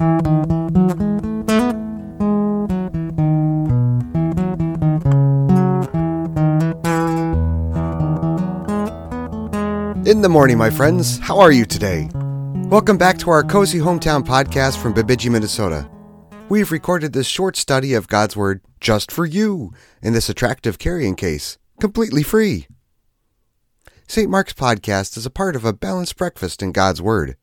In the morning, my friends. How are you today? Welcome back to our Cozy Hometown podcast from Bemidji, Minnesota. We've recorded this short study of God's Word just for you in this attractive carrying case, completely free. St. Mark's podcast is a part of a balanced breakfast in God's Word.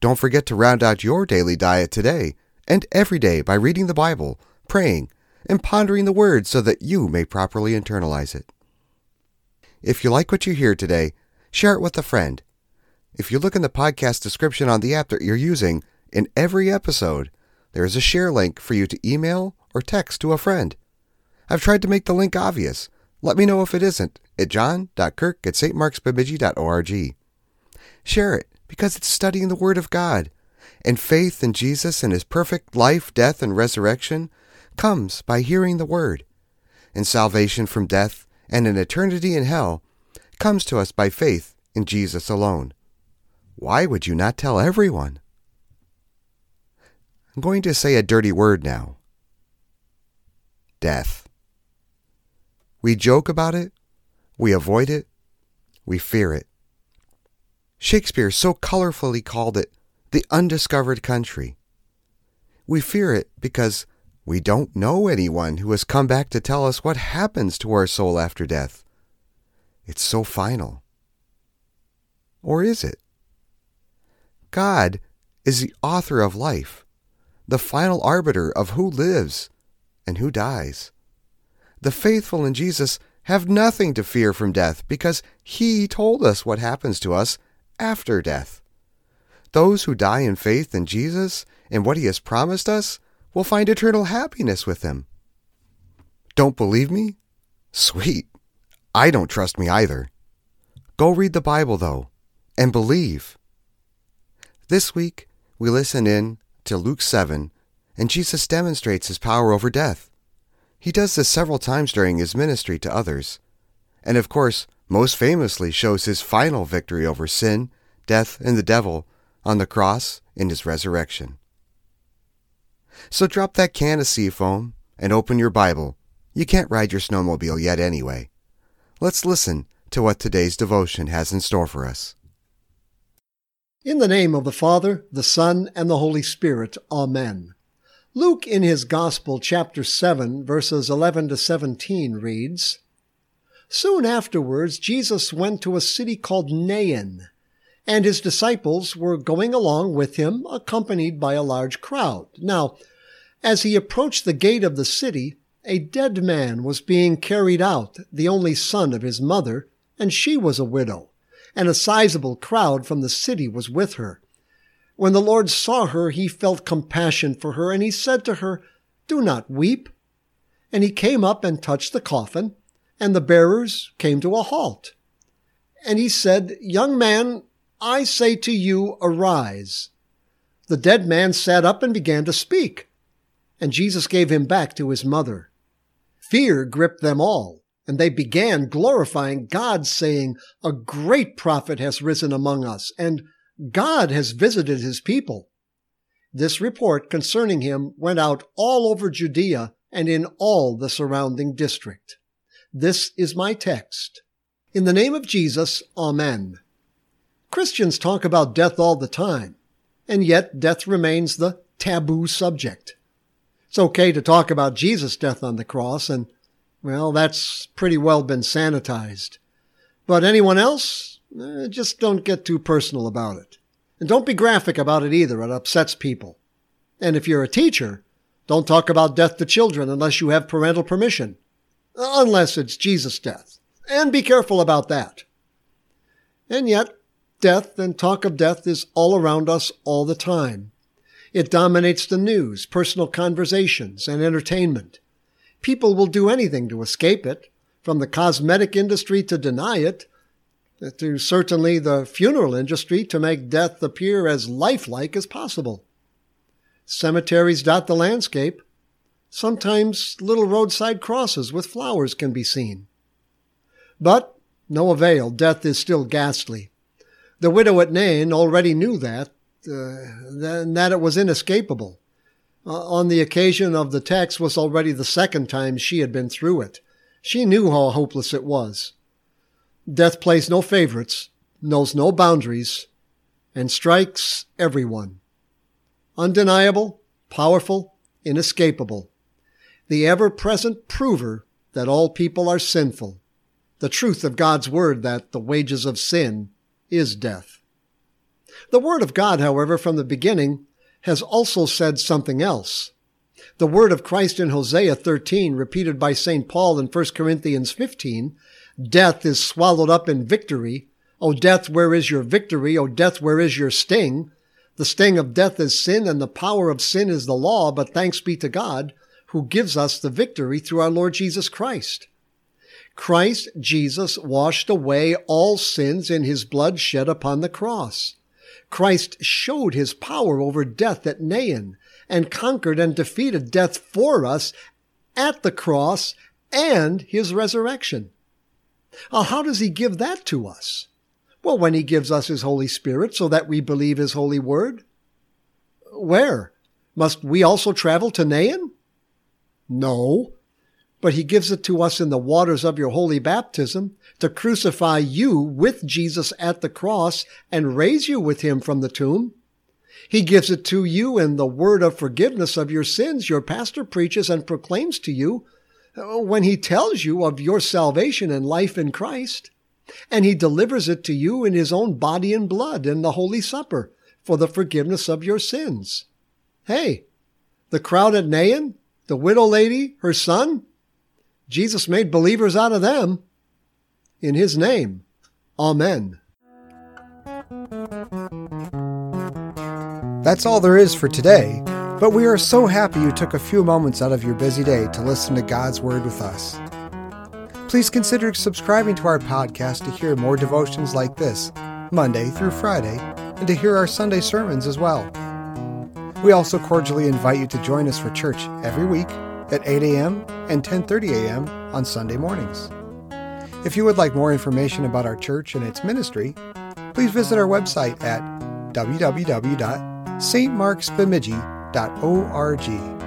Don't forget to round out your daily diet today and every day by reading the Bible, praying, and pondering the Word so that you may properly internalize it. If you like what you hear today, share it with a friend. If you look in the podcast description on the app that you're using, in every episode, there is a share link for you to email or text to a friend. I've tried to make the link obvious. Let me know if it isn't at john.kirk at stmarksbemidji.org. Share it because it's studying the Word of God, and faith in Jesus and His perfect life, death, and resurrection comes by hearing the Word. And salvation from death and an eternity in hell comes to us by faith in Jesus alone. Why would you not tell everyone? I'm going to say a dirty word now death. We joke about it, we avoid it, we fear it. Shakespeare so colorfully called it the undiscovered country. We fear it because we don't know anyone who has come back to tell us what happens to our soul after death. It's so final. Or is it? God is the author of life, the final arbiter of who lives and who dies. The faithful in Jesus have nothing to fear from death because He told us what happens to us after death. Those who die in faith in Jesus and what He has promised us will find eternal happiness with Him. Don't believe me? Sweet. I don't trust me either. Go read the Bible, though, and believe. This week, we listen in to Luke 7, and Jesus demonstrates his power over death. He does this several times during his ministry to others, and of course, most famously shows his final victory over sin, death, and the devil on the cross in his resurrection. So drop that can of seafoam and open your Bible. You can't ride your snowmobile yet anyway. Let's listen to what today's devotion has in store for us. In the name of the Father, the Son, and the Holy Spirit. Amen. Luke, in his Gospel, chapter 7, verses 11 to 17, reads Soon afterwards, Jesus went to a city called Nain, and his disciples were going along with him, accompanied by a large crowd. Now, as he approached the gate of the city, a dead man was being carried out, the only son of his mother, and she was a widow, and a sizable crowd from the city was with her. When the Lord saw her, he felt compassion for her, and he said to her, Do not weep. And he came up and touched the coffin, and the bearers came to a halt. And he said, Young man, I say to you, arise. The dead man sat up and began to speak, and Jesus gave him back to his mother. Fear gripped them all, and they began glorifying God, saying, A great prophet has risen among us, and God has visited his people. This report concerning him went out all over Judea and in all the surrounding district. This is my text. In the name of Jesus, Amen. Christians talk about death all the time, and yet death remains the taboo subject. It's okay to talk about Jesus' death on the cross, and, well, that's pretty well been sanitized. But anyone else? Eh, just don't get too personal about it. And don't be graphic about it either. It upsets people. And if you're a teacher, don't talk about death to children unless you have parental permission. Unless it's Jesus' death. And be careful about that. And yet, death and talk of death is all around us all the time. It dominates the news, personal conversations, and entertainment. People will do anything to escape it, from the cosmetic industry to deny it, to certainly the funeral industry to make death appear as lifelike as possible. Cemeteries dot the landscape. Sometimes little roadside crosses with flowers can be seen. But no avail, death is still ghastly. The widow at Nain already knew that, uh, that it was inescapable. Uh, on the occasion of the text was already the second time she had been through it. She knew how hopeless it was. Death plays no favorites, knows no boundaries, and strikes everyone. Undeniable, powerful, inescapable. The ever present prover that all people are sinful. The truth of God's word that the wages of sin is death. The word of God, however, from the beginning has also said something else. The word of Christ in Hosea 13, repeated by St. Paul in 1 Corinthians 15, death is swallowed up in victory. O death, where is your victory? O death, where is your sting? The sting of death is sin, and the power of sin is the law, but thanks be to God, who gives us the victory through our Lord Jesus Christ. Christ Jesus washed away all sins in his blood shed upon the cross. Christ showed his power over death at Nain and conquered and defeated death for us at the cross and his resurrection. Now, how does he give that to us? Well, when he gives us his Holy Spirit so that we believe his holy word. Where? Must we also travel to Nain? No but he gives it to us in the waters of your holy baptism to crucify you with Jesus at the cross and raise you with him from the tomb. He gives it to you in the word of forgiveness of your sins your pastor preaches and proclaims to you uh, when he tells you of your salvation and life in Christ. And he delivers it to you in his own body and blood in the Holy Supper for the forgiveness of your sins. Hey, the crowd at Nain, the widow lady, her son, Jesus made believers out of them. In his name, Amen. That's all there is for today, but we are so happy you took a few moments out of your busy day to listen to God's Word with us. Please consider subscribing to our podcast to hear more devotions like this, Monday through Friday, and to hear our Sunday sermons as well. We also cordially invite you to join us for church every week at 8 a.m. and 10:30 a.m. on Sunday mornings. If you would like more information about our church and its ministry, please visit our website at www.stmarksbemidji.org.